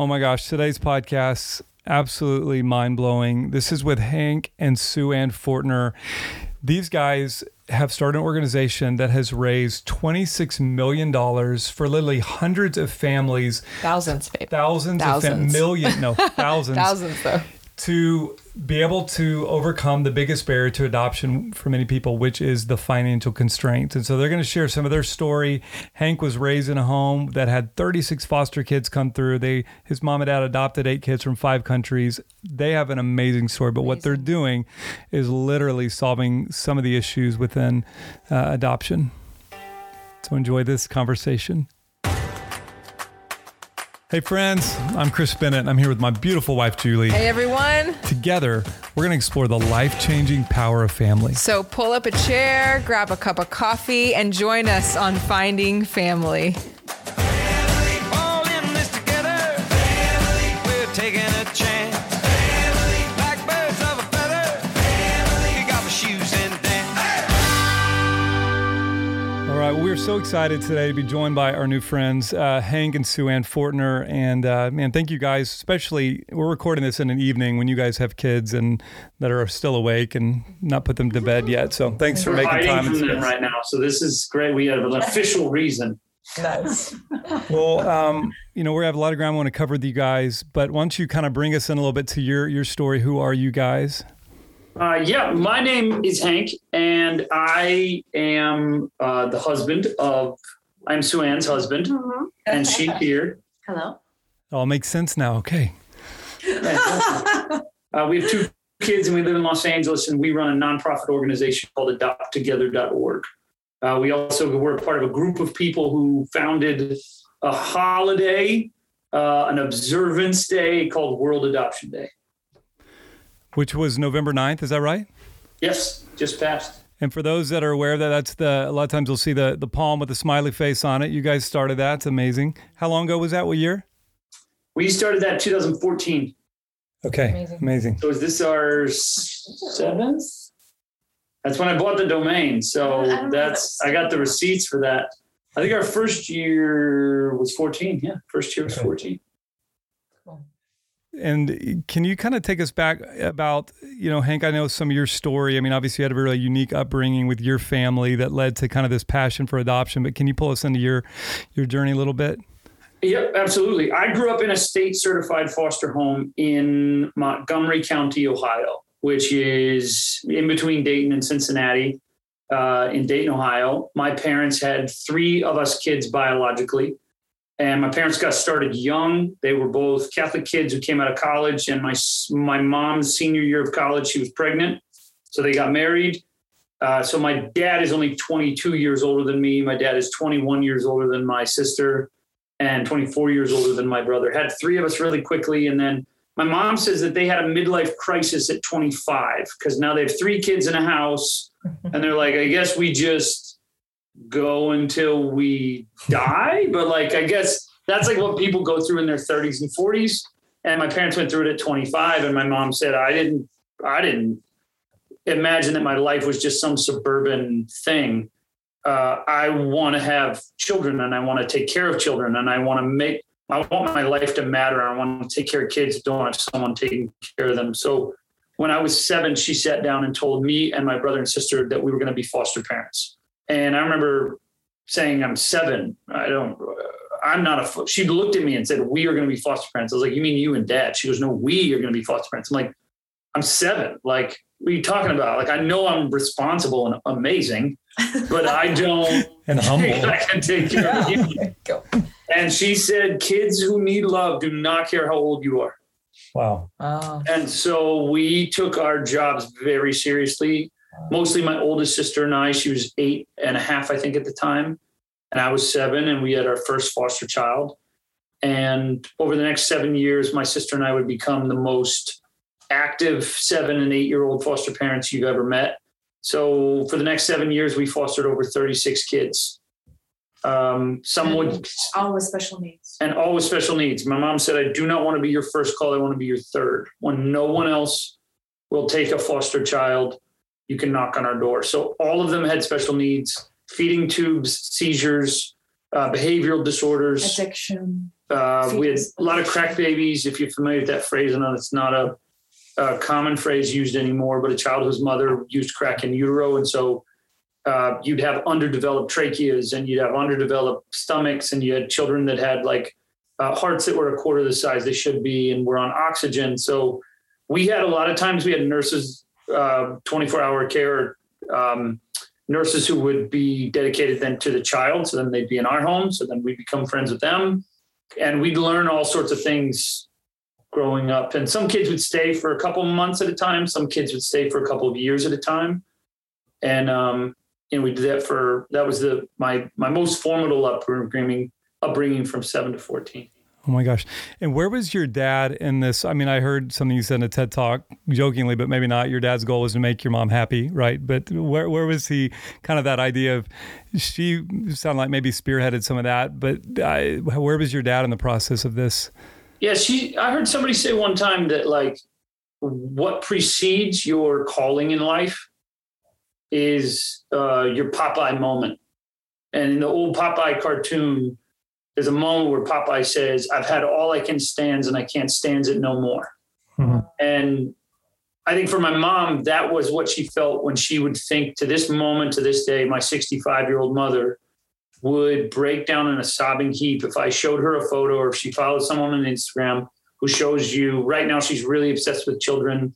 Oh my gosh, today's podcast absolutely mind blowing. This is with Hank and Sue Ann Fortener. These guys have started an organization that has raised $26 million for literally hundreds of families, Thousands, babe. thousands, of fam- Thousands. million, no, thousands, Thousands, though. To be able to overcome the biggest barrier to adoption for many people, which is the financial constraints. And so they're going to share some of their story. Hank was raised in a home that had 36 foster kids come through. They his mom and dad adopted eight kids from five countries. They have an amazing story, but what they're doing is literally solving some of the issues within uh, adoption. So enjoy this conversation. Hey friends, I'm Chris Bennett. I'm here with my beautiful wife Julie. Hey, everyone. Together, we're going to explore the life changing power of family. So pull up a chair, grab a cup of coffee, and join us on Finding Family. Family, all right, well, we're so excited today to be joined by our new friends, uh, Hank and Sue Ann Fortener. And uh, man, thank you guys, especially we're recording this in an evening when you guys have kids and that are still awake and not put them to bed yet. So thanks for We're making hiding time. from them right now, so this is great. We have an official reason. Nice. Well, um, you know, we have a lot of ground we want to cover with you guys, but why don't you kind of bring us in a little bit to your your story? Who are you guys? Uh, yeah, my name is Hank, and I am uh, the husband of. I'm Sue Ann's husband, and she's here. Hello. All makes sense now. Okay. Uh, we have two kids, and we live in Los Angeles, and we run a nonprofit organization called AdoptTogether.org. Uh, we also were part of a group of people who founded a holiday, uh, an observance day called World Adoption Day. Which was November 9th, is that right? Yes, just passed. And for those that are aware of that, that's the a lot of times you'll see the the palm with the smiley face on it. You guys started that. It's amazing. How long ago was that? What year? We started that 2014. Okay. Amazing. Amazing. So is this our seventh? That's when I bought the domain. So don't that's. I got the receipts for that. I think our first year was 14. Yeah, first year was 14. And can you kind of take us back about, you know, Hank, I know some of your story. I mean, obviously you had a really unique upbringing with your family that led to kind of this passion for adoption, but can you pull us into your your journey a little bit? Yep, absolutely. I grew up in a state certified foster home in Montgomery County, Ohio, which is in between Dayton and Cincinnati. Uh, in Dayton, Ohio, my parents had three of us kids biologically, and my parents got started young. They were both Catholic kids who came out of college, and my my mom's senior year of college, she was pregnant, so they got married. Uh, so my dad is only 22 years older than me. My dad is 21 years older than my sister and 24 years older than my brother. Had three of us really quickly. And then my mom says that they had a midlife crisis at 25 because now they have three kids in a house. And they're like, I guess we just go until we die. But like, I guess that's like what people go through in their 30s and 40s. And my parents went through it at 25. And my mom said, I didn't, I didn't imagine that my life was just some suburban thing uh, I want to have children and I want to take care of children and I want to make I want my life to matter. I want to take care of kids don't have someone taking care of them. So when I was seven, she sat down and told me and my brother and sister that we were going to be foster parents. And I remember saying, "I'm seven. I don't. I'm not a." Fo-. She looked at me and said, "We are going to be foster parents." I was like, "You mean you and Dad?" She goes, "No, we are going to be foster parents." I'm like, "I'm seven. Like, what are you talking about? Like, I know I'm responsible and amazing, but I don't." And humble. I can take care of you. Go. And she said, kids who need love do not care how old you are. Wow. Oh, And so we took our jobs very seriously. Mostly my oldest sister and I, she was eight and a half, I think, at the time. And I was seven, and we had our first foster child. And over the next seven years, my sister and I would become the most active seven and eight year old foster parents you've ever met. So for the next seven years, we fostered over 36 kids. Um, some would All with special needs. and all with special needs. My mom said, I do not want to be your first call. I want to be your third. When no one else will take a foster child, you can knock on our door. So all of them had special needs, feeding tubes, seizures, uh, behavioral disorders, Addiction. Uh, we had a lot of crack babies. If you're familiar with that phrase, I know it's not a, a common phrase used anymore, but a child whose mother used crack in utero. And so uh, you'd have underdeveloped tracheas and you'd have underdeveloped stomachs, and you had children that had like uh, hearts that were a quarter the size they should be and were on oxygen. So we had a lot of times we had nurses, uh, 24 hour care, um, nurses who would be dedicated then to the child. So then they'd be in our home. So then we'd become friends with them and we'd learn all sorts of things growing up. And some kids would stay for a couple months at a time. Some kids would stay for a couple of years at a time. And, um, and we did that for, that was the, my, my most formidable upbringing, upbringing from seven to 14. Oh my gosh. And where was your dad in this? I mean, I heard something you said in a TED talk jokingly, but maybe not. Your dad's goal was to make your mom happy, right? But where, where was he kind of that idea of she sounded like maybe spearheaded some of that, but I, where was your dad in the process of this? Yeah, she. I heard somebody say one time that like what precedes your calling in life is uh, your Popeye moment. And in the old Popeye cartoon, there's a moment where Popeye says, "I've had all I can stands, and I can't stands it no more." Mhm. And I think for my mom, that was what she felt when she would think to this moment, to this day, my 65 year old mother would break down in a sobbing heap if I showed her a photo or if she followed someone on Instagram who shows you right now she's really obsessed with children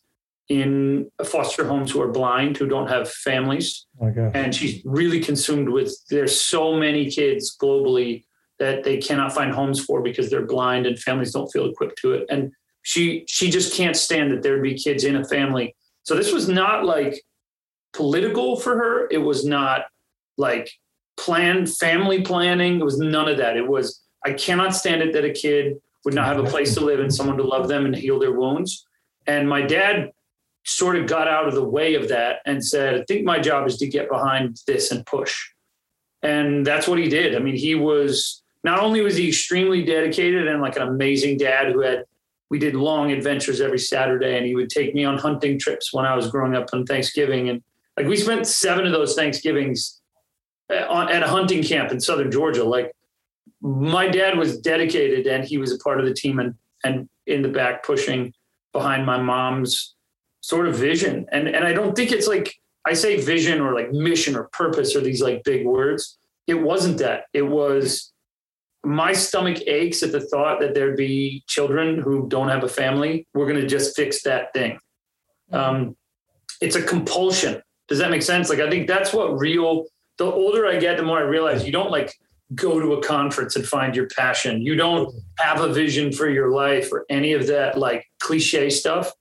in foster homes who are blind, who don't have families. Oh. And she's really consumed with there's so many kids globally that they cannot find homes for because they're blind and families don't feel equipped to it. And she she just can't stand that there'd be kids in a family. So this was not like political for her. It was not like planned family planning. It was none of that. It was I cannot stand it that a kid would not have a place to live and someone to love them and heal their wounds. And my dad sort of got out of the way of that and said, I think my job is to get behind this and push. And that's what he did. I mean, he was not only was he extremely dedicated and like an amazing dad who had we did long adventures every Saturday and he would take me on hunting trips when I was growing up on Thanksgiving. And like we spent seven of those Thanksgivings uh, at a hunting camp in Southern Georgia. Like my dad was dedicated and he was a part of the team and, and in the back pushing behind my mom's sort of vision. And, and I don't think it's like, I say vision or like mission or purpose or these like big words. It wasn't that. It was my stomach aches at the thought that there'd be children who don't have a family. We're going to just fix that thing. Um, it's a compulsion. Does that make sense? Like, I think that's what real, the older I get, the more I realize you don't like go to a conference and find your passion. You don't have a vision for your life or any of that like cliche stuff.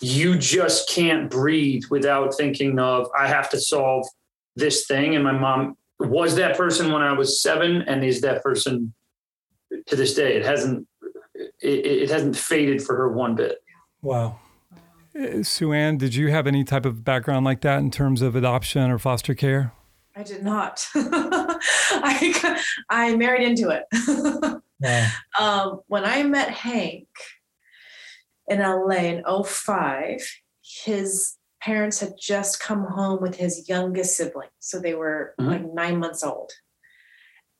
You just can't breathe without thinking of, I have to solve this thing. And my mom was that person when I was seven and is that person to this day. It hasn't, it, it hasn't faded for her one bit. Wow. Uh, Sue Ann, did you have any type of background like that in terms of adoption or foster care? I did not. I, I married into it. Wow. um, when I met Hank in LA in 05, his parents had just come home with his youngest sibling. So they were Mhm. like nine months old.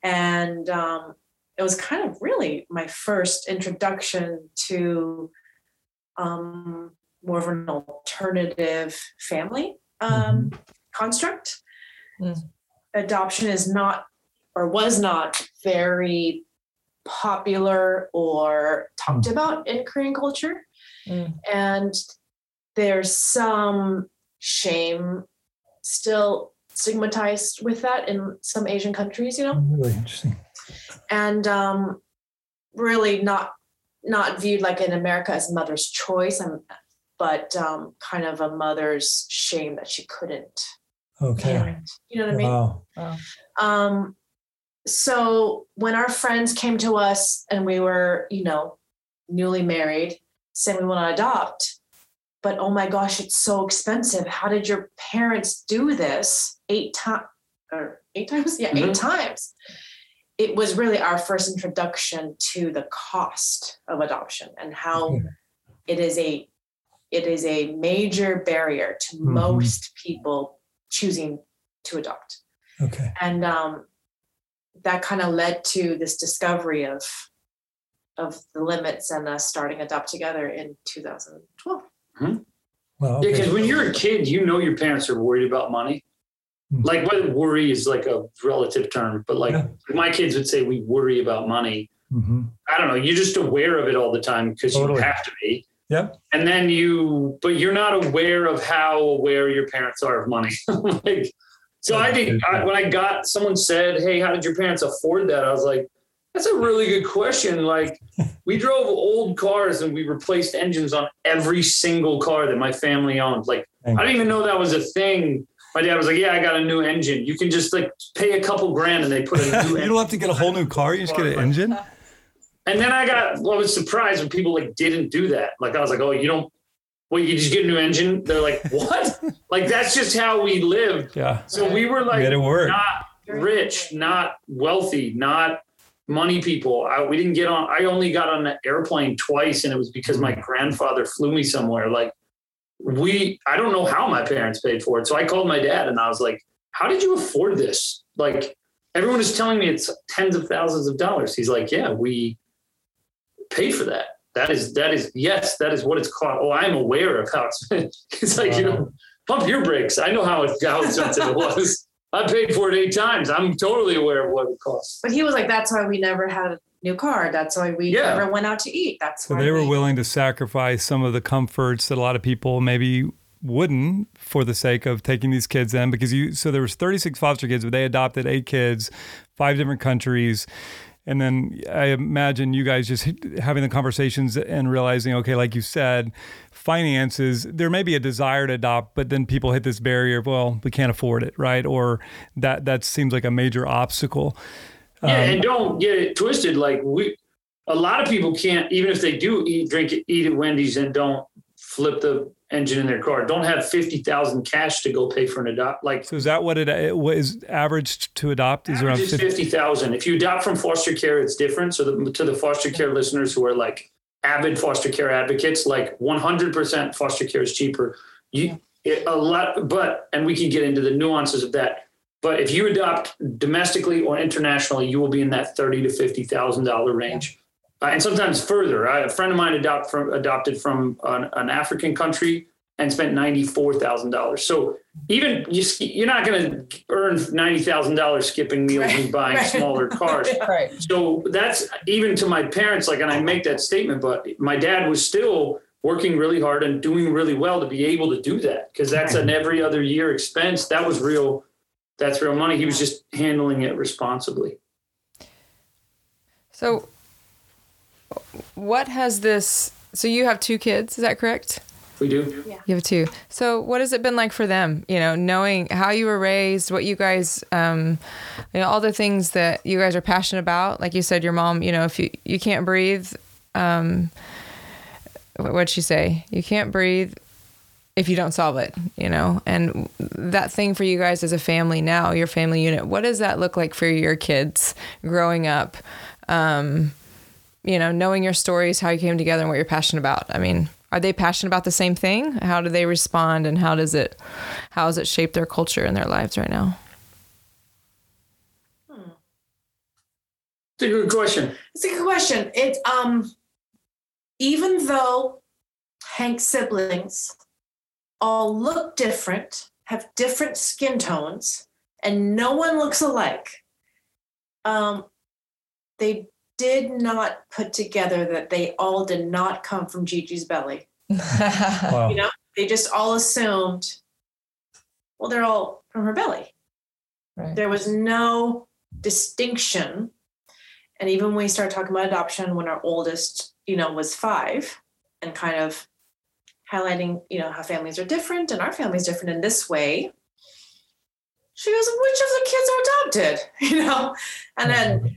And um, it was kind of really my first introduction to um, more of an alternative family um, construct. Mm. Adoption is not or was not very popular or talked about in Korean culture. Mm. And there's some shame still stigmatized with that in some Asian countries, you know, Really interesting. And um, really not not viewed like in America as mother's choice, um, but um, kind of a mother's shame that she couldn't Okay. parent. You know what I mean? Wow. Um, so when our friends came to us and we were, you know, newly married, saying we want to adopt, but oh my gosh, it's so expensive. How did your parents do this eight times or eight times? Yeah, eight Mhm. times. It was really our first introduction to the cost of adoption and how Okay. it is a it is a major barrier to Mhm. most people choosing to adopt Okay. and um, that kind of led to this discovery of of the limits and us starting adopt together in 2012 Well, Yeah, because when you're a kid, you know your parents are worried about money. Hmm. Like, what worry is like a relative term, but like Yeah. my kids would say, we worry about money. hmm I don't know. You're just aware of it all the time because Totally. you have to be. Yep. And then you, but you're not aware of how aware your parents are of money. like, so I think I, when I got someone said, "Hey, how did your parents afford that?" I was like, "That's a really good question." Like, we drove old cars and we replaced engines on every single car that my family owned. Like, I didn't even know that was a thing. My dad was like, "Yeah, I got a new engine. You can just like pay a couple grand and they put a new." you engine. don't have to get a whole new car. You just get an engine. And then I got, well, I was surprised when people like didn't do that. Like I was like, oh, you don't, well, you just get a new engine. They're like, what? like that's just how we lived. Yeah. So we were like it work. not rich, not wealthy, not money people. I, we didn't get on. I only got on an airplane twice, and it was because hmm. my grandfather flew me somewhere. Like we, I don't know how my parents paid for it. So I called my dad, and I was like, "How did you afford this?" Like everyone is telling me it's tens of thousands of dollars. He's like, "Yeah, we paid for that." That is that is yes, that is what it's called. Oh, I'm aware of how it's. it's like you know, pump your brakes. I know how it, how expensive it was. I paid for it eight times. I'm totally aware of what it costs. but he was like that's why we never had a new car. That's why we Yeah. never went out to eat. That's So why they were we- willing to sacrifice some of the comforts that a lot of people maybe wouldn't for the sake of taking these kids in because you so there was 36 foster kids but they adopted eight kids five different countries. And then i imagine you guys just having the conversations and realizing okay like you said finances there may be a desire to adopt but then people hit this barrier of well we can't afford it right? Or that that seems like a major obstacle Yeah, Um, and don't get it twisted. Like we, a lot of people can't, even if they do eat, drink, eat at Wendy's and don't flip the engine in their car, don't have fifty thousand cash to go pay for an adopt. Like so is that what it, it was averaged to adopt is around 50 fifty thousand. If you adopt from foster care, it's different. So the, to the foster care listeners who are like avid foster care advocates, like one hundred percent foster care is cheaper. You it, a lot, but and we can get into the nuances of that. But if you adopt domestically or internationally, you will be in that thirty to fifty thousand dollar range, uh, and sometimes further. I, a friend of mine adopt from, adopted from an, an African country and spent ninety four thousand dollars. So even you, you're not going to earn ninety thousand dollars skipping meals and buying Right. smaller cars. Right. So that's even to my parents, like, and I make that statement, but my dad was still working really hard and doing really well to be able to do that because that's an every other year expense. That was real. That's real money. He was just handling it responsibly. So, what has this? So you have two kids, is that correct? We do. Yeah. You have two. So what has it been like for them? You know, knowing how you were raised, what you guys, um, you know, all the things that you guys are passionate about. Like you said, your mom. You know, if you you can't breathe, um, what- what'd she say? You can't breathe if you don't solve it. You know, and that thing for you guys as a family now, your family unit. What does that look like for your kids growing up? Um, you know, knowing your stories, how you came together, and what you're passionate about. I mean, are they passionate about the same thing? How do they respond, and how does it, how has it shaped their culture and their lives right now? It's a good question. It's a good question. It um even though Hank's siblings all look different, have different skin tones, and no one looks alike, um, they did not put together that they all did not come from Gigi's belly. wow You know, they just all assumed, well, they're all from her belly. Right. There was no distinction. And even when we started talking about adoption, when our oldest, you know, was five, and kind of highlighting, you know, how families are different and our family's different in this way. She goes, which of the kids are adopted? You know, and then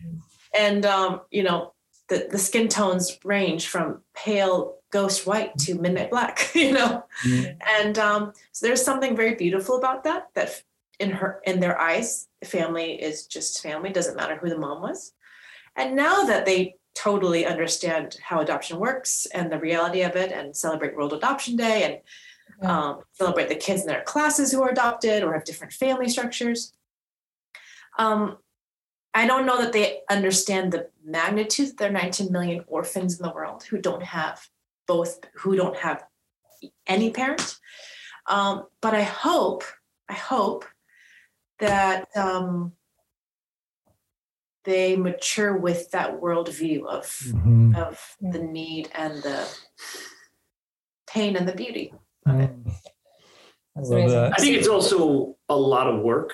and um, you know the, the skin tones range from pale ghost white to midnight black you know Mhm. and um, so there's something very beautiful about that that in her in their eyes family is just family doesn't matter who the mom was and now that they totally understand how adoption works and the reality of it and celebrate world adoption day and Yeah. um, celebrate the kids in their classes who are adopted or have different family structures um, I don't know that they understand the magnitude. that There are 19 million orphans in the world who don't have both, who don't have any parent. Um, but I hope, I hope that um, they mature with that worldview of Mhm. of the need and the pain and the beauty. Mm. I That's love amazing. I think it's also a lot of work.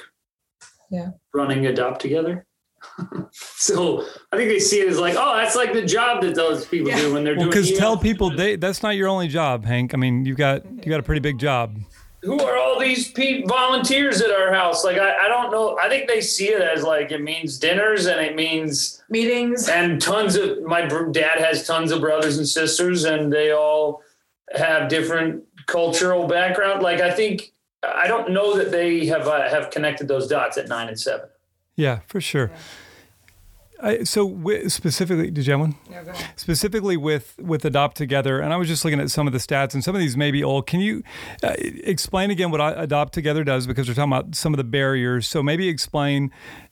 Yeah. Running Adopt Together. so I think they see it as like, oh, that's like the job that those people Yeah. do when they're Well, doing. because tell people they, that's not your only job, Hank. I mean, you've got you got a pretty big job. Who are all these pe- volunteers at our house? Like, I, I don't know. I think they see it as like it means dinners and it means Meetings. and tons of my br- dad has tons of brothers and sisters and they all have different cultural background like i think i don't know that they have uh, have connected those dots at nine and seven Yeah, for sure. I, so specifically, did you have one? No, go ahead. specifically with with adopt together and i was just looking at some of the stats and some of these may be old can you uh, explain again what adopt together does because we're talking about some of the barriers so maybe explain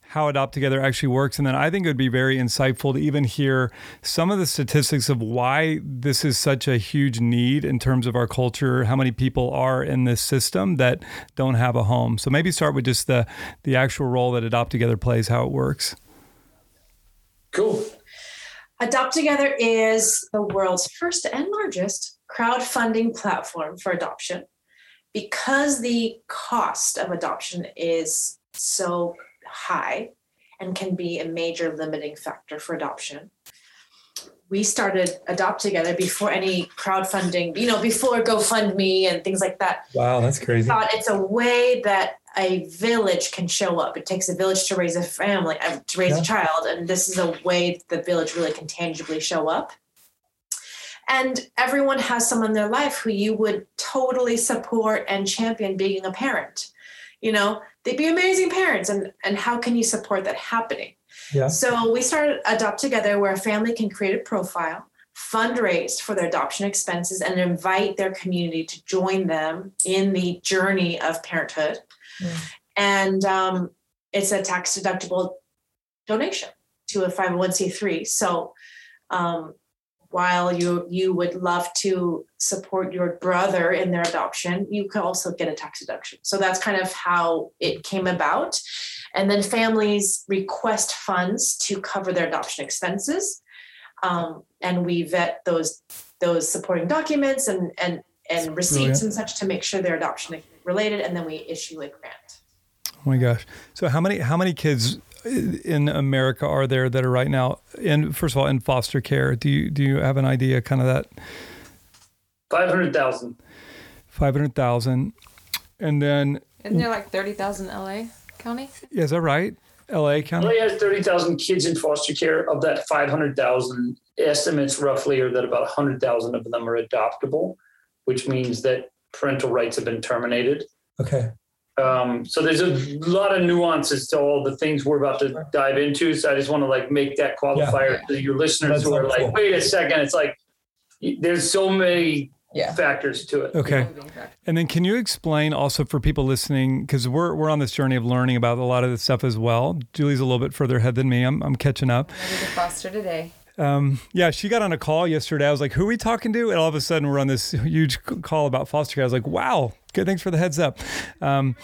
how adopt together actually works and then i think it would be very insightful to even hear some of the statistics of why this is such a huge need in terms of our culture how many people are in this system that don't have a home so maybe start with just the the actual role that adopt together plays how it works cool Adopt Together is the world's first and largest crowdfunding platform for adoption. Because the cost of adoption is so high and can be a major limiting factor for adoption, we started Adopt Together before any crowdfunding, you know, before GoFundMe and things like that. wow that's crazy thought it's a way that a village can show up. It takes a village to raise a family, uh, to raise Yeah. a child, and this is a way the village really can tangibly show up. And everyone has someone in their life who you would totally support and champion being a parent. You know, they'd be amazing parents, and and how can you support that happening? Yeah. So we started Adopt Together, where a family can create a profile, fundraise for their adoption expenses, and invite their community to join them in the journey of parenthood. Mm. And um, it's a tax deductible donation to a 501c3. So um, while you you would love to support your brother in their adoption, you could also get a tax deduction. So that's kind of how it came about. And then families request funds to cover their adoption expenses, um, and we vet those those supporting documents and and and receipts Brilliant. and such to make sure they're adoption related, and then we issue a grant. Oh my gosh! So how many how many kids in America are there that are right now in first of all in foster care? Do you do you have an idea? Kind of that 500000 five hundred thousand, and then Isn't there like 30,000 LA County? yeah, is that right? L.A. County. LA has 30,000 kids in foster care. Of that 500,000, estimates roughly are that about 100,000 of them are adoptable, which means that parental rights have been terminated. Okay. Um, so there's a lot of nuances to all the things we're about to dive into. So I just want to like make that qualifier to your listeners That's who are helpful. like, wait a second, it's like there's so many Yeah. factors to it. Okay. And then can you explain also for people listening because we're we're on this journey of learning about a lot of this stuff as well. Julie's a little bit further ahead than me. I'm I'm catching up. Ready to foster today. Um, yeah, she got on a call yesterday. I was like, "Who are we talking to?" And all of a sudden, we're on this huge call about foster care. I was like, "Wow, good. Thanks for the heads up." Um,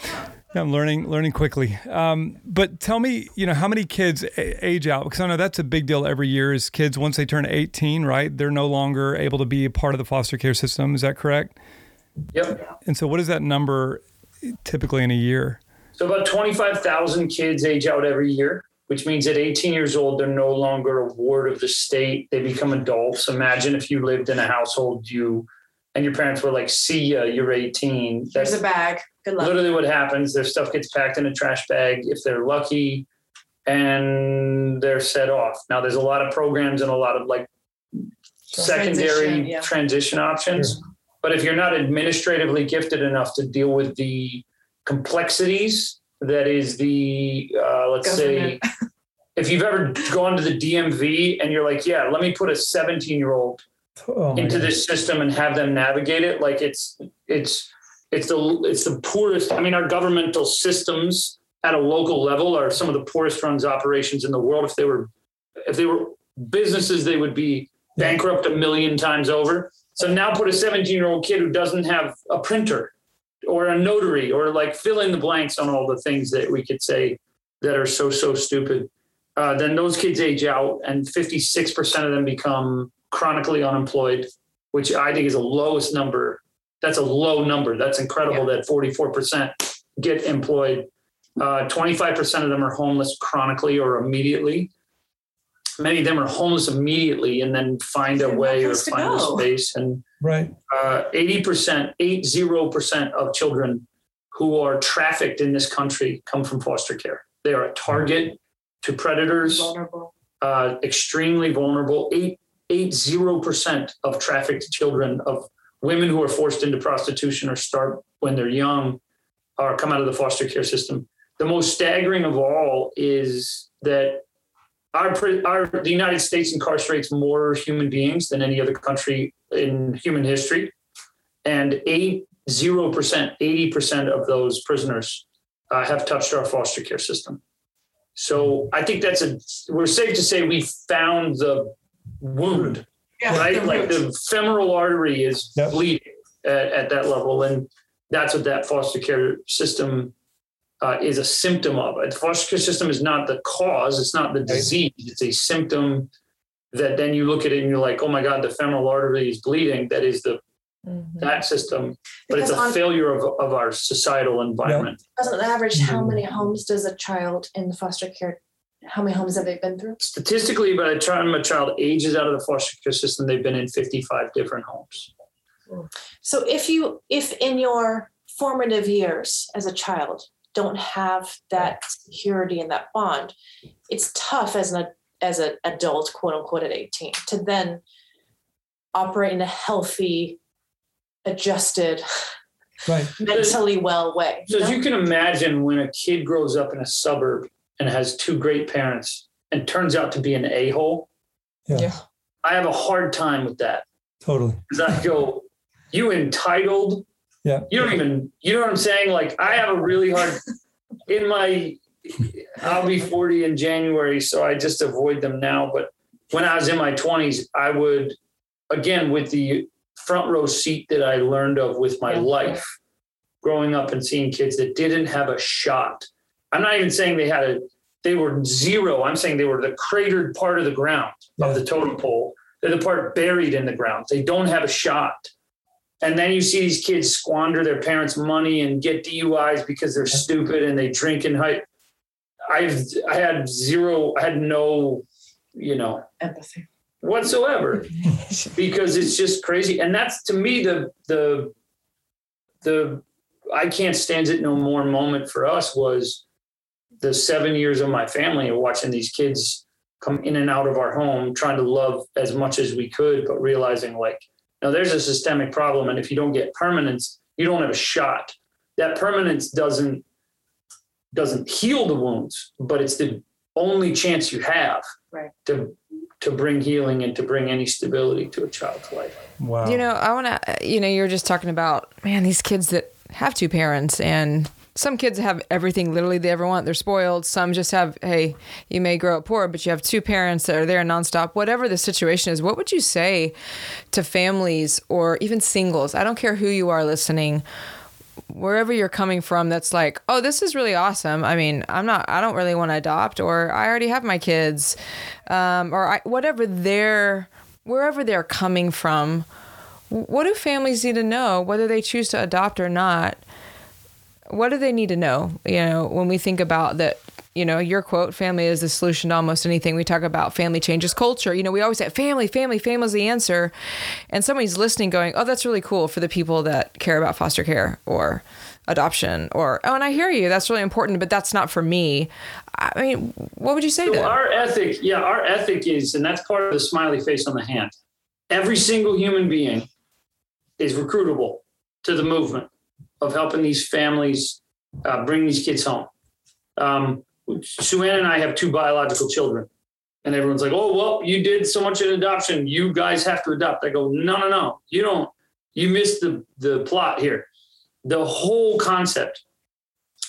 yeah, I'm learning, learning quickly. Um, but tell me, you know, how many kids a- age out? Because I know that's a big deal every year. Is kids once they turn 18, right? They're no longer able to be a part of the foster care system. Is that correct? Yep. And so, what is that number typically in a year? So about 25,000 kids age out every year, which means at 18 years old, they're no longer a ward of the state. They become adults. Imagine if you lived in a household you and your parents were like, see ya, you're 18. Here's That's a bag. Good luck. literally what happens. Their stuff gets packed in a trash bag if they're lucky and they're set off. Now there's a lot of programs and a lot of like secondary Transition, transition, yeah. options. But if you're not administratively gifted enough to deal with the complexities that is the uh, let's say if you've ever gone to the DMV and you're like, yeah, let me put a 17 year old Oh into this system and have them navigate it like it's it's it's the it's the poorest i mean our governmental systems at a local level are some of the poorest runs operations in the world. If they were, if they were businesses, they would be bankrupt a million times over. So now put a 17 year old kid who doesn't have a printer or a notary or like fill in the blanks on all the things that we could say that are so, so stupid. Uh, then those kids age out and 56% of them become chronically unemployed, which I think is the lowest number. That's a low number. That's incredible that 44% get employed. Uh, 25% of them are homeless chronically or immediately. Many of them are homeless immediately and then find a They have no way or place to find a space. And Right. uh, 80%, 80% of children who are trafficked in this country come from foster care. They are a target to predators, Vulnerable. uh, extremely vulnerable. Eight, eight zero percent of trafficked children of women who are forced into prostitution or start when they're young are come out of the foster care system. The most staggering of all is that our, our the United States incarcerates more human beings than any other country in human history, and eight zero percent, eighty percent of those prisoners uh, have touched our foster care system. So I think that's a we're safe to say we found the wound, Yeah. right? Like the femoral artery is Yep. bleeding at, at that level, and that's what that foster care system uh, is a symptom of. The foster care system is not the cause; it's not the disease; it's a symptom. That then you look at it and you're like, oh my God, the femoral artery is bleeding. That is the Mhm. that system, but it's a on- failure of, of our societal environment. On average, how Mhm. many homes does a child in the foster care? How many homes have they been through? Statistically, by the time a child ages out of the foster care system, they've been in 55 different homes. So if you, if in your formative years as a child don't have that security and that bond, it's tough as an as an adult, quote unquote, at 18 to then operate in a healthy, adjusted, Right. mentally well way. So you as you can imagine, when a kid grows up in a suburb and has two great parents and turns out to be an a-hole, Yeah. Yeah. I have a hard time with that. Totally. Because I go, you entitled. Yeah. You don't even, you know what I'm saying? Like I have a really hard in my I'll be 40 in January, so I just avoid them now. But when I was in my 20s, I would again with the front row seat that I learned of with my Yeah. life, growing up and seeing kids that didn't have a shot. I'm not even saying they had a they were zero. I'm saying they were the cratered part of the ground of the totem pole. They're the part buried in the ground. They don't have a shot. And then you see these kids squander their parents' money and get DUIs because they're stupid and they drink and hike. I've I had zero, I had no, you know, empathy. whatsoever because it's just crazy. And that's to me the the the I can't stand it no more moment for us was the seven years of my family of watching these kids come in and out of our home, trying to love as much as we could, but realizing like, no, there's a systemic problem. And if you don't get permanence, you don't have a shot. That permanence doesn't doesn't heal the wounds, but it's the only chance you have Right. to to bring healing and to bring any stability to a child's life. Wow. You know, I want to, you know, you're just talking about, man, these kids that have two parents and some kids have everything literally they ever want. They're spoiled. Some just have, hey, you may grow up poor, but you have two parents that are there nonstop. Whatever the situation is, what would you say to families or even singles? I don't care who you are listening, wherever you're coming from, that's like, oh, this is really awesome. I mean, I'm not, I don't really want to adopt, or I already have my kids, um, or I, whatever they're, wherever they're coming from what do families need to know whether they choose to adopt or not what do they need to know? You know when we think about that you know your quote family is the solution to almost anything. We talk about family changes culture. You know we always say family family family is the answer. And somebody's listening going oh that's really cool for the people that care about foster care or adoption or oh and i hear you. That's really important but that's not for me. I mean what would you say to So them? our ethic, yeah, our ethic is, and that's part of the smiley face on the hand. Every single human being is recruitable to the movement of helping these families uh, bring these kids home. Um, Sue Ann and I have two biological children, and everyone's like, "Oh, well, you did so much in adoption. You guys have to adopt." I go, "No, no, no. You don't. You missed the the plot here. The whole concept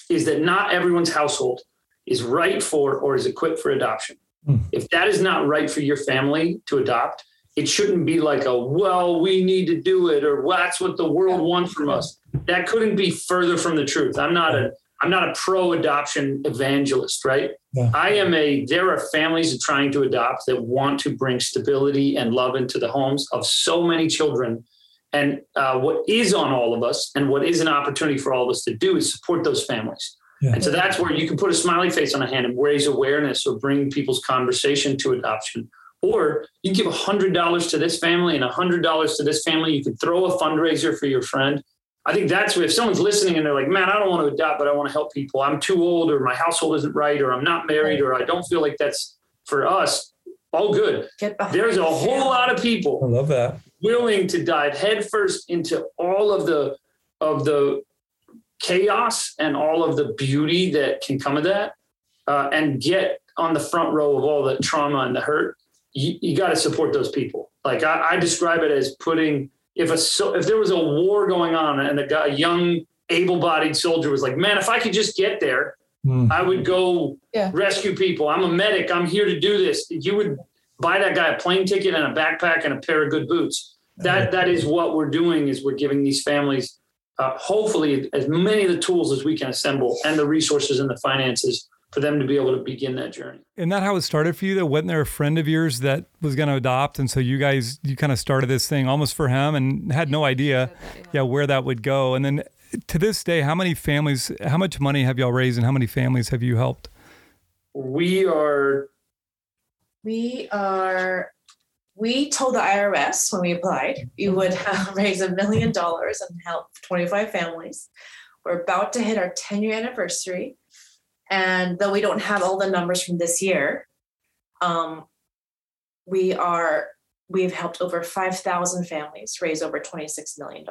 is that not everyone's household is right for or is equipped for adoption. Hmm. If that is not right for your family to adopt, it shouldn't be like a well, we need to do it or well, that's what the world wants from us. That couldn't be further from the truth. I'm not a I'm not a pro adoption evangelist, right? Yeah. I am a there are families trying to adopt that want to bring stability and love into the homes of so many children. And uh, what is on all of us and what is an opportunity for all of us to do is support those families. Yeah. And so that's where you can put a smiley face on a hand and raise awareness or bring people's conversation to adoption. Or you give $100 to this family and $100 to this family. You could throw a fundraiser for your friend. I think that's where if someone's listening and they're like, man, I don't want to adopt, but I want to help people. I'm too old or my household isn't right or I'm not married or I don't feel like that's for us. All good. Get There's a whole family. lot of people I love that. willing to dive headfirst into all of the of the chaos and all of the beauty that can come of that uh, and get on the front row of all the trauma and the hurt you, you got to support those people. Like I, I describe it as putting if a so if there was a war going on and a, guy, a young able-bodied soldier was like man if i could just get there Hmm. i would go Yeah. rescue people. I'm a medic. I'm here to do this. You would buy that guy a plane ticket and a backpack and a pair of good boots. That that is what we're doing is we're giving these families uh, hopefully as many of the tools as we can assemble and the resources and the finances for them to be able to begin that journey Isn't that how it started for you? That wasn't there a friend of yours that was going to adopt, and so you guys you kind of started this thing almost for him, and had no idea, yeah, where that would go. And then to this day, how many families, how much money have y'all raised, and how many families have you helped? we are We are, we told the IRS when we applied, we would have raise a million dollars and help 25 families. We're about to hit our 10 year anniversary. And though we don't have all the numbers from this year, um, we are, we've helped over 5,000 families raise over $26 million.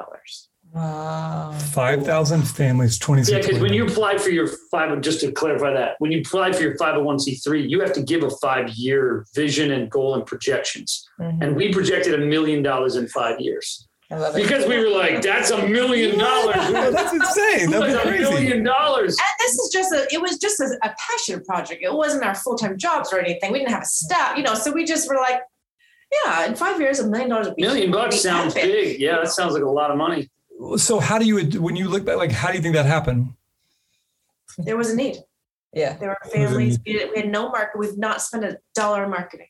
Wow. Five thousand families, twenty yeah because when you apply for your five just to clarify that when you apply for your 501c3 you have to give a five year vision and goal and projections and we projected a million dollars in five years I love it. Because we were like that's a million dollars that's insane. That's That'd a crazy. million dollars And this is just a, it was just a, a passion project. It wasn't our full time jobs or anything. We didn't have a staff, you know, so we just were like, yeah, in five years, a million dollars would be million bucks be sounds epic. big yeah that sounds like a lot of money So how do you, when you look back, like how do you think that happened? There was a need. Yeah. There were families, we had, we had no market, we've not spent a dollar in marketing.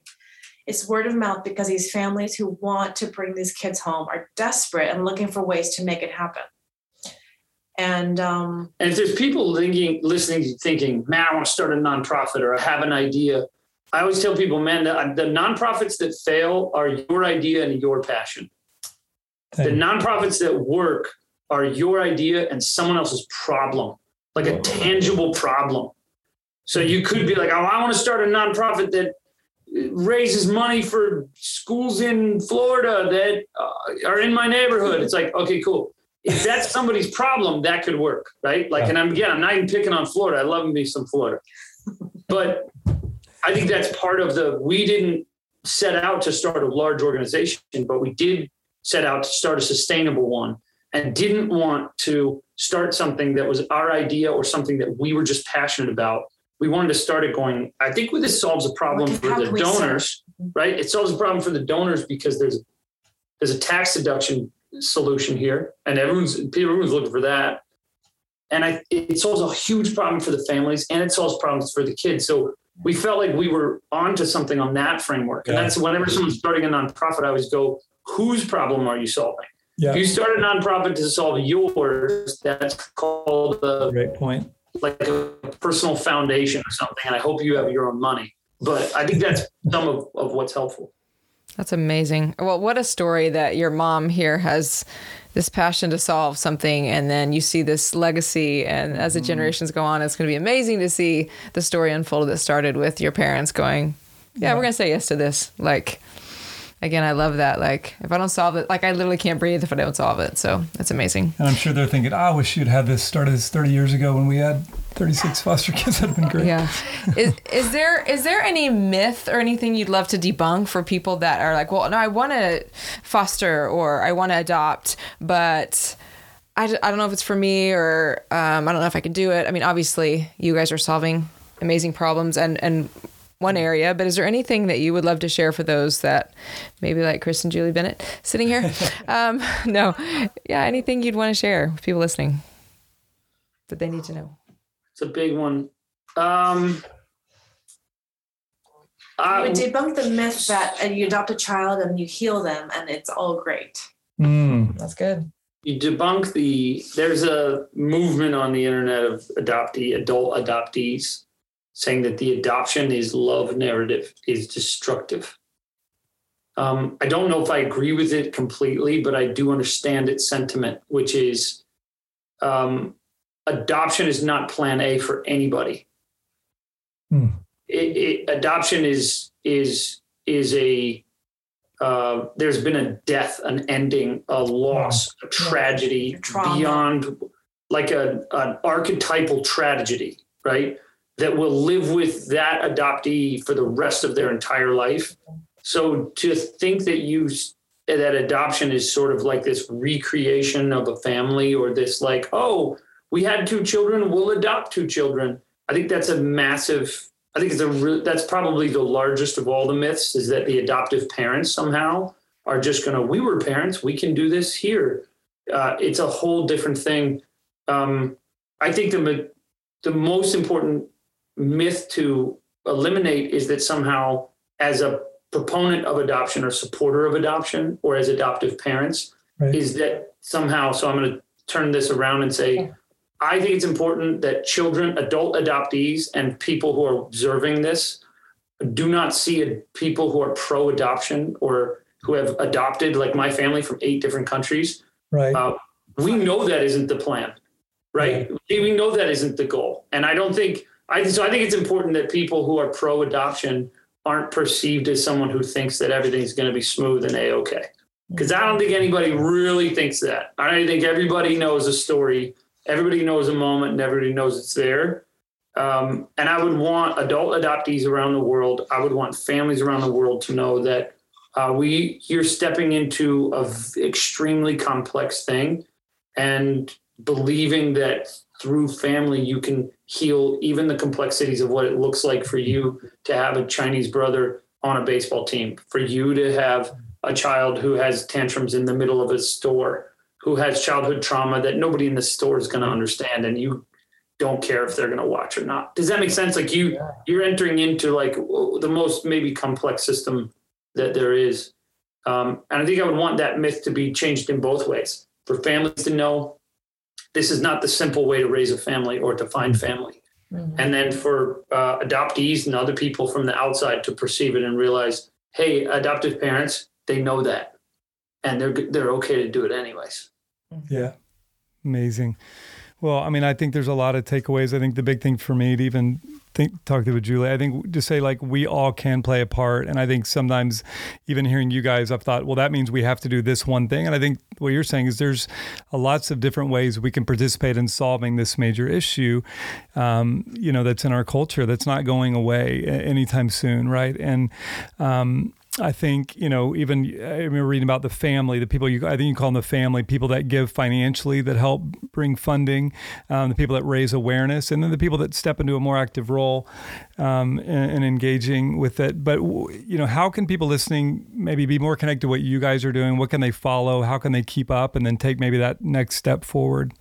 It's word of mouth because these families who want to bring these kids home are desperate and looking for ways to make it happen. And um, And if there's people thinking, listening, thinking, man, I want to start a nonprofit or I have an idea, I always tell people, man, the, the nonprofits that fail are your idea and your passion. The nonprofits that work are your idea and someone else's problem, like a tangible problem. So you could be like, oh, I want to start a nonprofit that raises money for schools in Florida that uh, are in my neighborhood. It's like, okay, cool. If that's somebody's problem, that could work, right? Like, and I'm again, I'm not even picking on Florida. I love me some Florida, but I think that's part of the. We didn't set out to start a large organization, but we did set out to start a sustainable one, and didn't want to start something that was our idea or something that we were just passionate about. We wanted to start it going. I think this solves a problem What for the can we serve? donors, mm-hmm. right? It solves a problem for the donors because there's there's a tax deduction solution here, and everyone's everyone's looking for that. And I, it solves a huge problem for the families, and it solves problems for the kids. So we felt like we were onto something on that framework. And Yeah. that's whenever someone's starting a nonprofit, I always go, "Whose problem are you solving?" Yeah. If you start a nonprofit to solve yours, that's called a, Great point. Like a personal foundation or something. And I hope you have your own money. But I think that's some of, of what's helpful. That's amazing. Well, what a story that your mom here has this passion to solve something and then you see this legacy and as the mm-hmm. generations go on it's going to be amazing to see the story unfold that started with your parents going yeah, we're going to say yes to this like again i love that like if i don't solve it like i literally can't breathe if i don't solve it so that's amazing And I'm sure they're thinking, "Ah, I wish you'd had this started this 30 years ago when we had 36 foster kids. That'd have been great. yeah is, is there is there any myth or anything you'd love to debunk for people that are like well no i want to foster or i want to adopt but I, I don't know if it's for me or um, I don't know if I can do it. I mean, obviously, you guys are solving amazing problems and and one area, but is there anything that you would love to share for those that maybe like Chris and Julie Bennett sitting here? um, no, yeah, anything you'd want to share with people listening that they need to know? It's a big one. Um, I, would debunk the myth that uh, you adopt a child and you heal them and it's all great. Mm. That's good. you debunk the there's a movement on the internet of adoptee adult adoptees saying that the adoption is love narrative is destructive um, i don't know if i agree with it completely but i do understand its sentiment which is um, adoption is not plan a for anybody Hmm. it, it, adoption is is is a uh, there's been a death, an ending, a loss, a tragedy Trauma. beyond like a an archetypal tragedy, right? That will live with that adoptee for the rest of their entire life. So to think that you that adoption is sort of like this recreation of a family or this like, oh, we had two children, we'll adopt two children. I think that's a massive I think it's a re- that's probably the largest of all the myths is that the adoptive parents somehow are just going to we were parents we can do this here. Uh, it's a whole different thing. Um, I think the the most important myth to eliminate is that somehow as a proponent of adoption or supporter of adoption or as adoptive parents Right. is that somehow so I'm going to turn this around and say I think it's important that children, adult adoptees, and people who are observing this do not see people who are pro adoption or who have adopted, like my family from eight different countries. Right. Uh, we know that isn't the plan, right? We know that isn't the goal. And I don't think, I, so I think it's important that people who are pro adoption aren't perceived as someone who thinks that everything's going to be smooth and a okay. Because I don't think anybody really thinks that. I don't think everybody knows a story everybody knows a moment and everybody knows it's there. Um, and I would want adult adoptees around the world, I would want families around the world to know that uh, we you're stepping into a v- extremely complex thing and believing that through family you can heal even the complexities of what it looks like for you to have a Chinese brother on a baseball team, for you to have a child who has tantrums in the middle of a store who has childhood trauma that nobody in the store is going to understand and you don't care if they're going to watch or not. Does that make sense? Like you you're entering into like the most maybe complex system that there is. Um, and i think i would want that myth to be changed in both ways. For families to know this is not the simple way to raise a family or to find mm-hmm. family mm-hmm. and then for uh, adoptees and other people from the outside to perceive it and realize hey adoptive parents they know that and they're they're okay to do it anyways mm-hmm. Yeah. Amazing. Well, I mean, I think there's a lot of takeaways. I think the big thing for me to even think, talk to with Julie, I think to say like we all can play a part. And I think sometimes even hearing you guys, I've thought, well, that means we have to do this one thing. And I think what you're saying is there's lots of different ways we can participate in solving this major issue, um, you know, that's in our culture that's not going away anytime soon. Right. And, um, I think you know. Even I remember reading about the family, the people you. I think you call them the family, people that give financially, that help bring funding, um, the people that raise awareness, and then the people that step into a more active role um, and, engaging with it. But you know, how can people listening maybe be more connected to what you guys are doing? What can they follow? How can they keep up, and then take maybe that next step forward?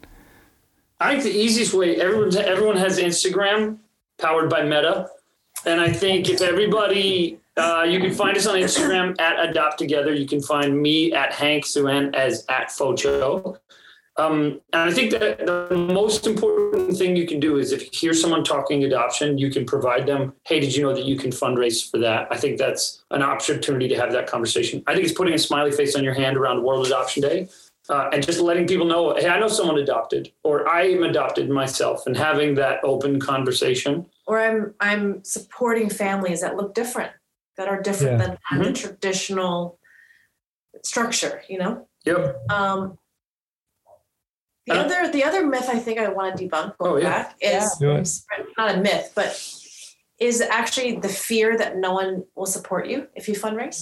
I think the easiest way everyone everyone has Instagram powered by Meta, and I think if everybody uh, you can find us on Instagram at Adopt Together. You can find me at Hank Suen as at Focho. Um, and I think that the most important thing you can do is if you hear someone talking adoption, you can provide them, hey, did you know that you can fundraise for that? I think that's an opportunity to have that conversation. I think it's putting a smiley face on your hand around World Adoption Day uh, and just letting people know, hey, I know someone adopted, or I am adopted myself, and having that open conversation. Or I'm I'm supporting families that look different, that are different Yeah. than the traditional structure, you know? Yep. Um, the Uh, other the other myth I think I want to debunk Oh, going yeah. back is Do it. not a myth, but is actually the fear that no one will support you if you fundraise.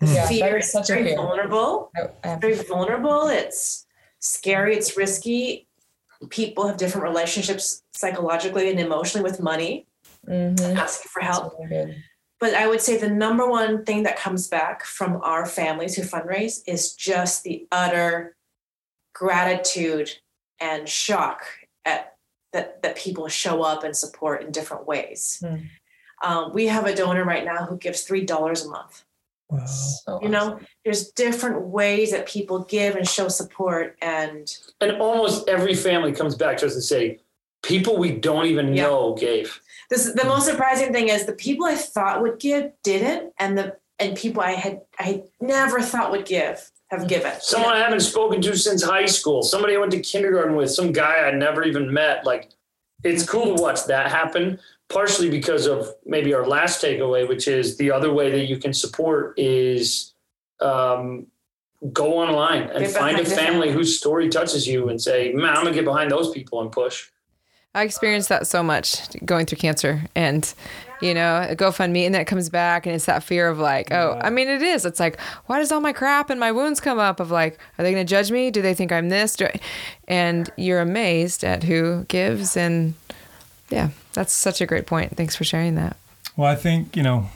The Yeah, fear that is is such a very fear. vulnerable. I- I Very vulnerable. It's scary, it's risky. People have different relationships psychologically and emotionally with money, Mm-hmm. asking for help. Very good. But I would say the number one thing that comes back from our families who fundraise is just the utter gratitude and shock at that that people show up and support in different ways. Hmm. Um, we have a donor right now who gives three dollars a month. Wow. So You know, there's different ways that people give and show support, and And almost every family comes back to us and say, people we don't even Yeah. know gave. This the most surprising thing is the people I thought would give didn't, and the and people I had I never thought would give have given. Someone I haven't spoken to since high school. Somebody I went to kindergarten with. Some guy I never even met. Like, it's cool to watch that happen. Partially because of maybe our last takeaway, which is the other way that you can support is um, go online and Get find a family family. whose story touches you and say, "Man, I'm gonna get behind those people and push." I experienced that so much going through cancer and you know, a GoFundMe and that comes back and it's that fear of like, oh, I mean it is. It's like, why does all my crap and my wounds come up of like, are they gonna judge me? Do they think I'm this? Do I-" And you're amazed at who gives and yeah, that's such a great point. Thanks for sharing that. Well, I think, you know,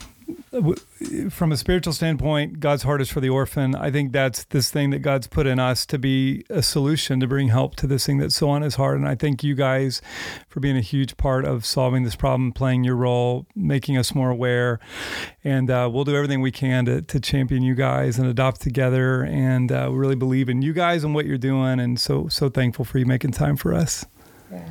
from a spiritual standpoint, God's heart is for the orphan. I think that's this thing that God's put in us to be a solution to bring help to this thing that's so on his heart. And I thank you guys for being a huge part of solving this problem, playing your role, making us more aware. And uh, we'll do everything we can to, to champion you guys and adopt together. And uh, we really believe in you guys and what you're doing. And so, so thankful for you making time for us.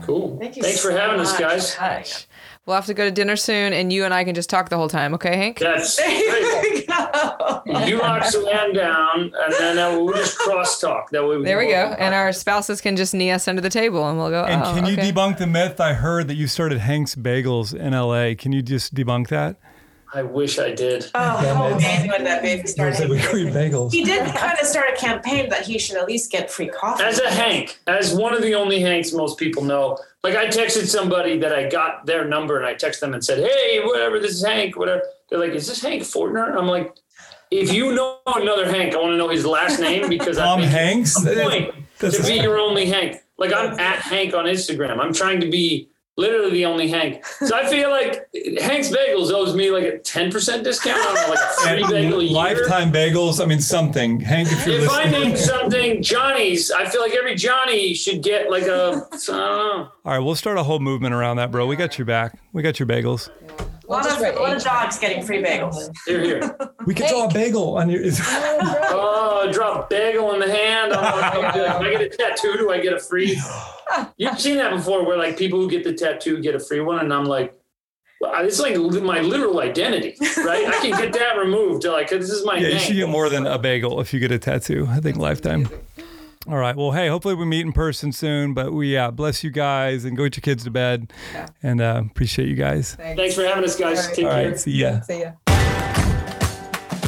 Cool. Thank you Thanks for so having us, guys. Gosh. We'll have to go to dinner soon and you and I can just talk the whole time, okay, Hank? That's There great. we go. You lock Suzanne down, and then uh, we'll just cross talk. That way we There we can go. And our spouses can just knee us under the table and we'll go, And oh, can you okay. debunk the myth? I heard that you started Hank's Bagels in LA. Can you just debunk that? I wish I did. Oh, how amazing would that be if he started? bagels. He did kind of start a campaign that he should at least get free coffee. As a Hank, as one of the only Hanks most people know, like I texted somebody that I got their number and I texted them and said, Hey, whatever, this is Hank, whatever. They're like, Is this Hank Fortener? I'm like, if you know another Hank, I want to know his last name because Tom I think Hanks? it's a point That's to be your only Hank. Like I'm at Hank on Instagram. I'm trying to be literally the only Hank. So I feel like Hank's Bagels owes me like a 10% discount on like a free bagel year. Lifetime bagels. I mean, something. Hank, if you're If I listening. name something Johnny's, I feel like every Johnny should get like a, I don't know. All right, we'll start a whole movement around that, bro. We got your back. We got your bagels. A lot of, a lot of dogs getting free bagels. Here, here. We could draw a bagel on your. Oh, oh drop a bagel in the hand. Oh, I'm like, if I get a tattoo, do I get a free? You've seen that before where like people who get the tattoo get a free one. And I'm like, well, it's like my literal identity, right? I can get that removed. Like, this is my Yeah, you name. should get more than a bagel if you get a tattoo. I think lifetime. All right. Well, hey, hopefully we meet in person soon. But we yeah, bless you guys and go get your kids to bed. And uh, appreciate you guys. Thanks for having us, guys. Take All care. right. See ya. See ya.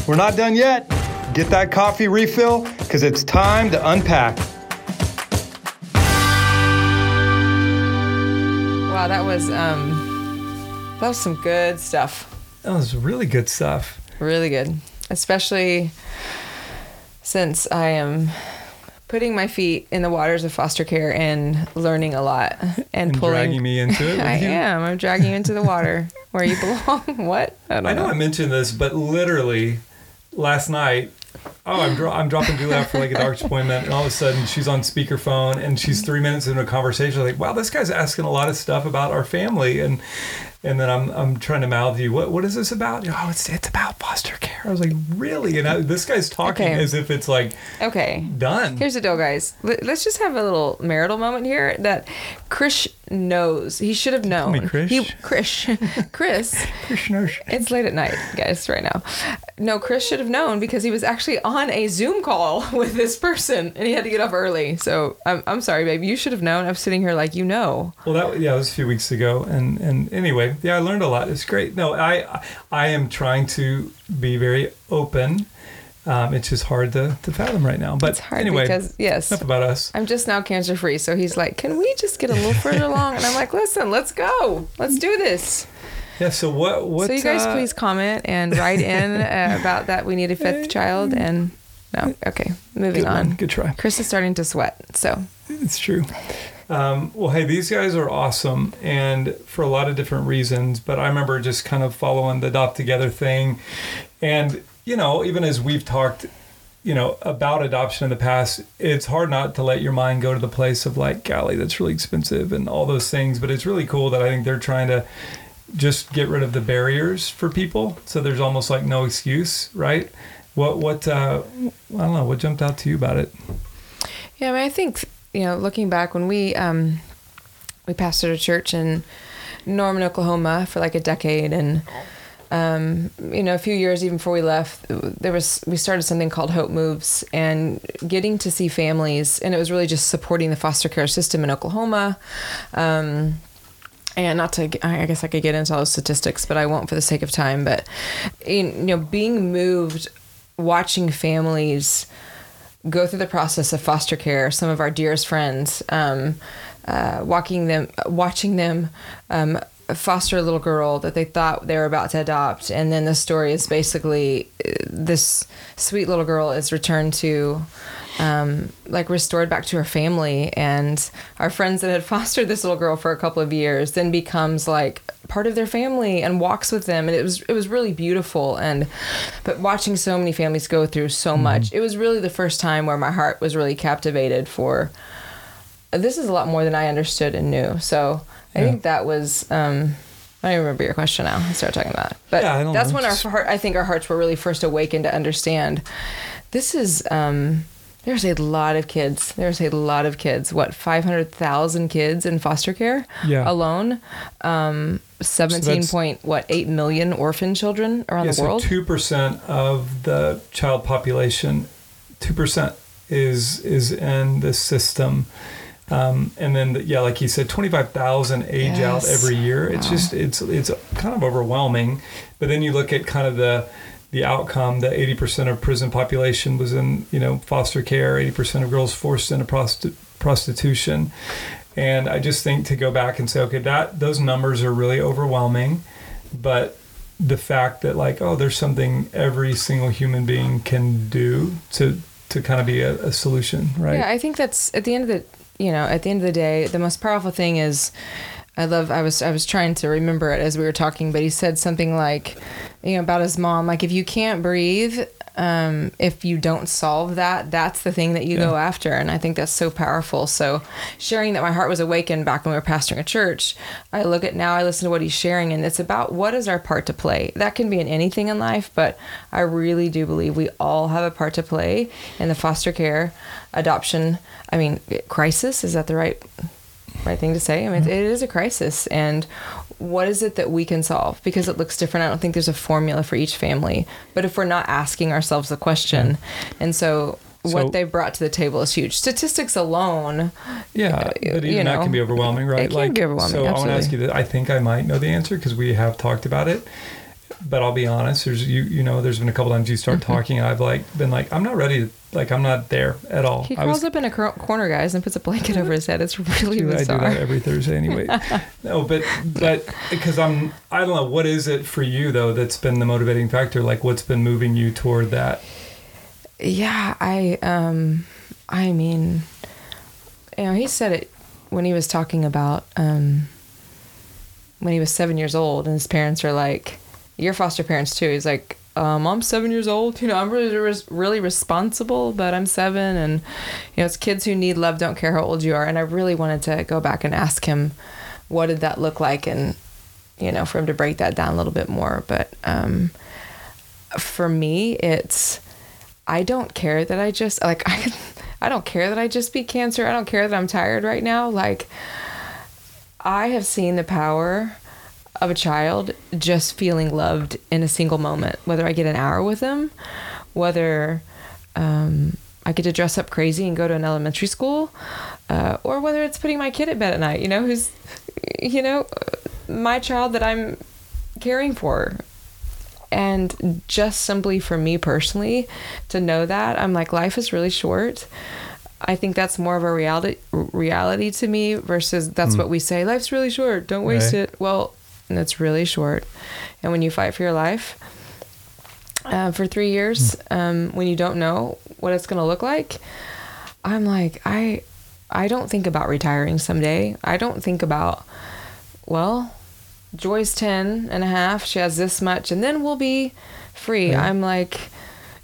We're not done yet. Get that coffee refill because it's time to unpack. Wow, that was um that was some good stuff. That was really good stuff. Really good. Especially since I am putting my feet in the waters of foster care and learning a lot and, And pulling dragging me into it. I you. am. I'm dragging you into the water where you belong. what? I don't I know know. I mentioned this, but literally last night, oh, I'm, dro- I'm dropping Julie out for like a doctor's appointment, and all of a sudden she's on speakerphone and she's three minutes into a conversation. Like, wow, this guy's asking a lot of stuff about our family, and and then I'm I'm trying to mouth you, what what is this about? Oh, it's it's about foster care. I was like, really? And I, this guy's talking Okay. as if it's like Okay. done. Here's the deal, guys. Let- Let's just have a little marital moment here that Chris knows. He should have known. me Krish. He, Chris. Chris. It's late at night, guys, right now. No, Chris should have known because he was actually on a Zoom call with this person and he had to get up early. So I'm, I'm sorry, babe. You should have known. I'm sitting here like, you know. Well, that yeah, it was a few weeks ago, and and anyway, yeah, I learned a lot. It's great. No, I I am trying to be very open. Um, it's just hard to, to fathom right now. But It's hard anyway, because, yes, enough about us. I'm just now cancer free. So he's like, can we just get a little further along? And I'm like, listen, let's go. Let's do this. Yeah. So what? What? so you guys uh, please comment and write in uh, about that. We need a fifth child and No. Okay. Moving Good on. one. Good try. Chris is starting to sweat. So It's true. Um, well, hey, these guys are awesome, and for a lot of different reasons. But I remember just kind of following the adopt together thing, and you know, even as we've talked, you know, about adoption in the past, it's hard not to let your mind go to the place of like, golly, that's really expensive and all those things. But it's really cool that I think they're trying to just get rid of the barriers for people, so there's almost like no excuse, right? What what uh, I don't know. What jumped out to you about it? Yeah, I mean, I think you know, looking back when we um, we pastored a church in Norman, Oklahoma, for like a decade, and um, you know, a few years even before we left, there was we started something called Hope Moves, and getting to see families, and it was really just supporting the foster care system in Oklahoma. Um, and not to i guess i could get into all those statistics but i won't for the sake of time but you know being moved watching families go through the process of foster care some of our dearest friends um, uh, walking them watching them um, foster a little girl that they thought they were about to adopt. And then the story is basically uh, this sweet little girl is returned to um, like restored back to her family. And our friends that had fostered this little girl for a couple of years then becomes like part of their family and walks with them. And it was it was really beautiful. And but watching so many families go through so much it was really the first time where my heart was really captivated for this is a lot more than I understood and knew. So I Yeah. think that was um I don't even remember your question now. I started talking about it. But Yeah, that's know. when our heart, I think our hearts were really first awakened to understand this is um there's a lot of kids. There's a lot of kids. What, 500,000 kids in foster care Yeah. alone? Um, 17 point, what, 8 million orphan children around Yeah, the world? So two percent of the child population, two percent is is in the system, um, and then the, yeah, like you said, twenty five thousand age out every year. It's Wow. just it's it's kind of overwhelming. But then you look at kind of the the outcome. that eighty percent of prison population was in you know foster care. Eighty percent of girls forced into prosti- prostitution. And I just think to go back and say, okay, that those numbers are really overwhelming, but the fact that like, oh, there's something every single human being can do to to kind of be a, a solution, right? Yeah, I think that's at the end of the you know at the end of the day, the most powerful thing is. I love. I was. I was trying to remember it as we were talking, but he said something like, you know, about his mom. Like, if you can't breathe, um, if you don't solve that, that's the thing that you go after. And I think that's so powerful. So, sharing that my heart was awakened back when we were pastoring a church, I look at now. I listen to what he's sharing, and it's about what is our part to play. That can be in anything in life, but I really do believe we all have a part to play in the foster care, adoption. I mean, crisis. Is that the right? right thing to say. I mean, it is a crisis, and what is it that we can solve? Because it looks different. I don't think there's a formula for each family. But if we're not asking ourselves the question, mm-hmm. and so. So- what they brought to the table is huge. Statistics alone, Yeah, uh, but even you that can be overwhelming, right? it can be overwhelming, So I want to ask you that. I think I might know the answer because we have talked about it. But I'll be honest. There's you. You know, there's been a couple times you start talking, and I've like been like, I'm not ready. To, like, I'm not there at all. he I crawls was up in a cor- corner, guys, and puts a blanket over his head. It's really do that- I do that every Thursday anyway. no, but but because I'm I don't know what is it for you though that's been the motivating factor. Like what's been moving you toward that? Yeah, I um I mean you know, he said it when he was talking about um when he was 7 years old and his parents are like your foster parents too. He's like um, I'm seven years old. You know, I'm really, really responsible, but I'm seven, and you know, it's kids who need love. Don't care how old you are. And I really wanted to go back and ask him, what did that look like, and you know, for him to break that down a little bit more. But um, for me, it's I don't care that I just like I I don't care that I just beat cancer. I don't care that I'm tired right now. Like I have seen the power of a child just feeling loved in a single moment, whether I get an hour with them, whether um, I get to dress up crazy and go to an elementary school, uh, or whether it's putting my kid at bed at night, you know, who's, you know, my child that I'm caring for. And just simply for me personally to know that, I'm like, life is really short. I think that's more of a reality reality to me versus that's what we say. Life's really short. Don't waste Right. it. Well, it's really short. And when you fight for your life uh, for three years, um, when you don't know what it's going to look like, I'm like, I, I don't think about retiring someday. I don't think about, well, Joy's 10 and a half. She has this much, and then we'll be free. Yeah. I'm like,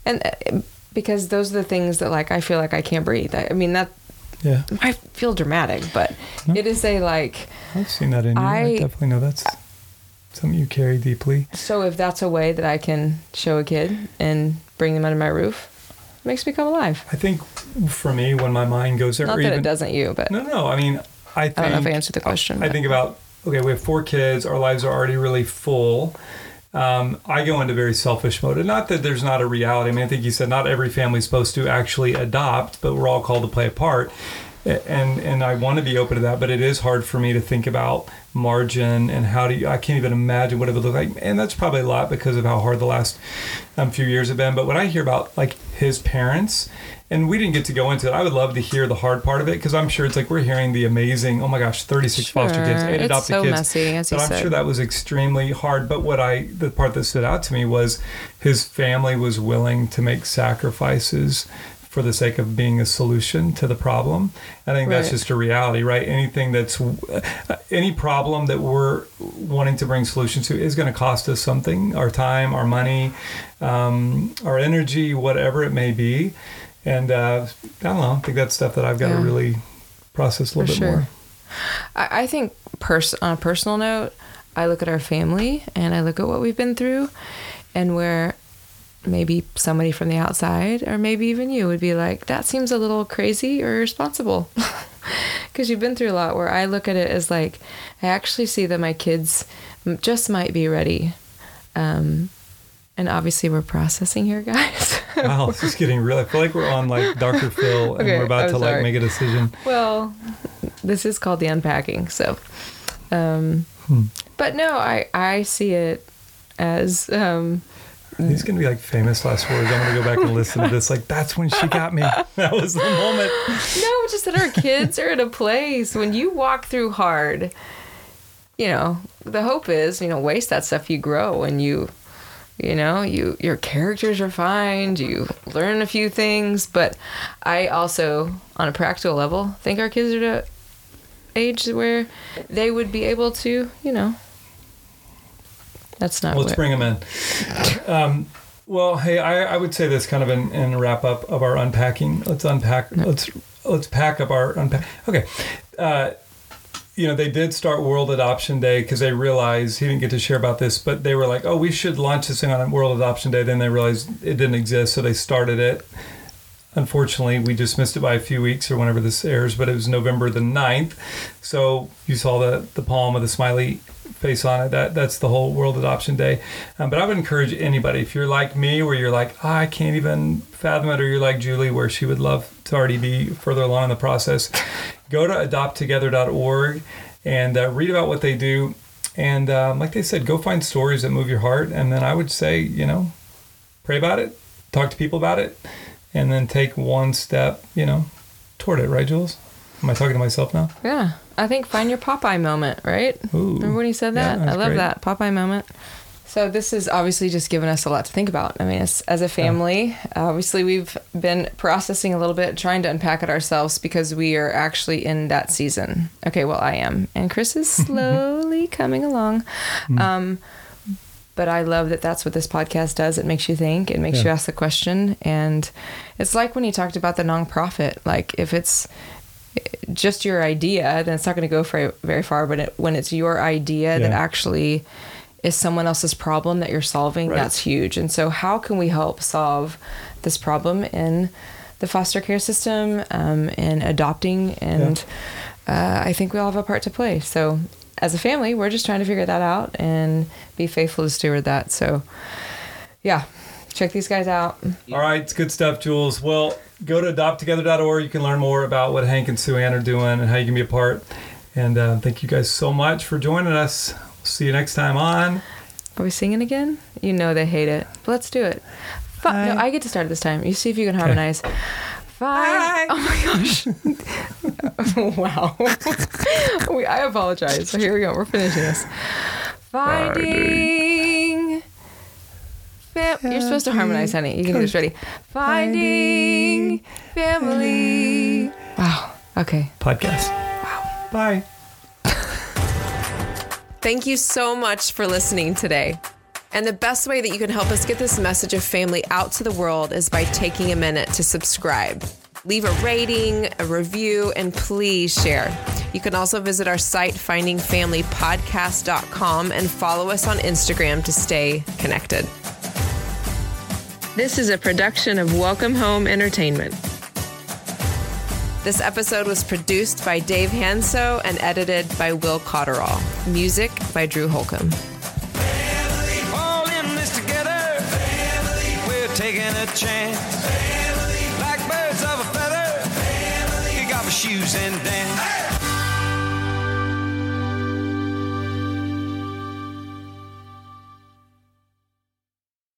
and uh, because those are the things that like I feel like I can't breathe. I, I mean that Yeah, I feel dramatic, but it is a like. I've seen that in you. I, I- definitely know that's something you carry deeply. So if that's a way that I can show a kid and bring them under my roof, it makes me come alive. I think for me, when my mind goes there, Not that even, it doesn't you, but No, no. I mean, I think I don't know if I answered the question. I but- think about okay, we have four kids. Our lives are already really full. Um, I go into very selfish mode, and not that there's not a reality. I mean, I think you said not every family is supposed to actually adopt, but we're all called to play a part. And and I want to be open to that, but it is hard for me to think about margin and how do you. I can't even imagine what it would look like, and that's probably a lot because of how hard the last um, few years have been. But when I hear about like his parents, and we didn't get to go into it, I would love to hear the hard part of it because I'm sure it's like we're hearing the amazing. Oh my gosh, 36 foster kids, Sure. eight adopted so kids. messy, as you but I'm said. sure that was extremely hard. But what I, the part that stood out to me was his family was willing to make sacrifices for the sake of being a solution to the problem. I think that's just a reality, right? Anything that's uh, any problem that we're wanting to bring solutions to is going to cost us something our time, our money, um, our energy, whatever it may be. And uh, I don't know. I think that's stuff that I've got to really process a little For bit sure. more. I, I think pers- on a personal note, I look at our family and I look at what we've been through and where maybe somebody from the outside or maybe even you would be like, that seems a little crazy or irresponsible. Because you've been through a lot where I look at it as like, I actually see that my kids just might be ready. Um, and obviously, we're processing here, guys. Wow, this is getting real. I feel like we're on like Dr. Phil and Okay, we're about I'm to like make a decision. Well, this is called the unpacking. So, um, Hmm. but no, I I see it as um, These gonna be like famous last words. I'm gonna go back and oh listen to this. Like that's when she got me. That was the moment. no, just that our kids are at a place when you walk through hard. You know, the hope is you know waste that stuff. You grow and you, you know, you your characters are refined. You learn a few things, but I also, on a practical level, think our kids are at a age where they would be able to, you know. That's not Let's what- bring them in. Um, well, hey, I, I would say this kind of in, in a wrap up of our unpacking. Let's unpack. Let's let's pack up our unpack. Okay. Uh, you know, they did start World Adoption Day because they realized he didn't get to share about this, but they were like, "Oh, we should launch this thing on World Adoption Day." Then they realized it didn't exist, so they started it. Unfortunately, we just missed it by a few weeks or whenever this airs, but it was November the 9th. So you saw the the palm of the smiley face on it. That that's the whole World Adoption Day. Um, but I would encourage anybody if you're like me, where you're like, "Ah, I can't even fathom it, or you're like Julie, where she would love to already be further along in the process. Go to adopttogether.org and uh, read about what they do. And um, like they said, go find stories that move your heart. And then I would say, you know, pray about it, talk to people about it, and then take one step, you know, toward it. Right, Jules? Am I talking to myself now? Yeah, I think find your Popeye moment, right? Ooh. Remember when he said that? that's I love great. that Popeye moment. So this has obviously just given us a lot to think about. I mean, as, as a family, obviously we've been processing a little bit, trying to unpack it ourselves because we are actually in that season. Okay, well I am, and Chris is slowly coming along. Hmm. Um, but I love that that's what this podcast does. It makes you think. It makes Yeah. you ask the question, and it's like when you talked about the nonprofit. Like if it's just your idea, then it's not going to go very, very far. But it, when it's your idea that actually is someone else's problem that you're solving, Right. that's huge. And so, how can we help solve this problem in the foster care system, um, in adopting? And uh, I think we all have a part to play. So, as a family, we're just trying to figure that out and be faithful to steward that. So, yeah, check these guys out. All right, it's good stuff, Jules. Well, go to adopttogether.org. You can learn more about what Hank and Sue Ann are doing and how you can be a part. And uh, thank you guys so much for joining us. We'll See you next time on. Are we singing again? You know they hate it. But let's do it. Fi- no, I get to start this time. You see if you can harmonize. Bye. Oh my gosh. wow. we, I apologize. So here we go. We're finishing this. Finding. Fam- You're supposed to harmonize, honey. You can do this ready. Finding family. Wow. Okay. Podcast. Wow. Bye. Thank you so much for listening today. And the best way that you can help us get this message of family out to the world is by taking a minute to subscribe. Leave a rating, a review, and please share. You can also visit our site, findingfamilypodcast.com, and follow us on Instagram to stay connected. This is a production of Welcome Home Entertainment. This episode was produced by Dave Hanso and edited by Will Cotterall. Music by Drew Holcomb. all in this together. We're taking a chance. Like birds of a feather. Kick off our shoes and dance.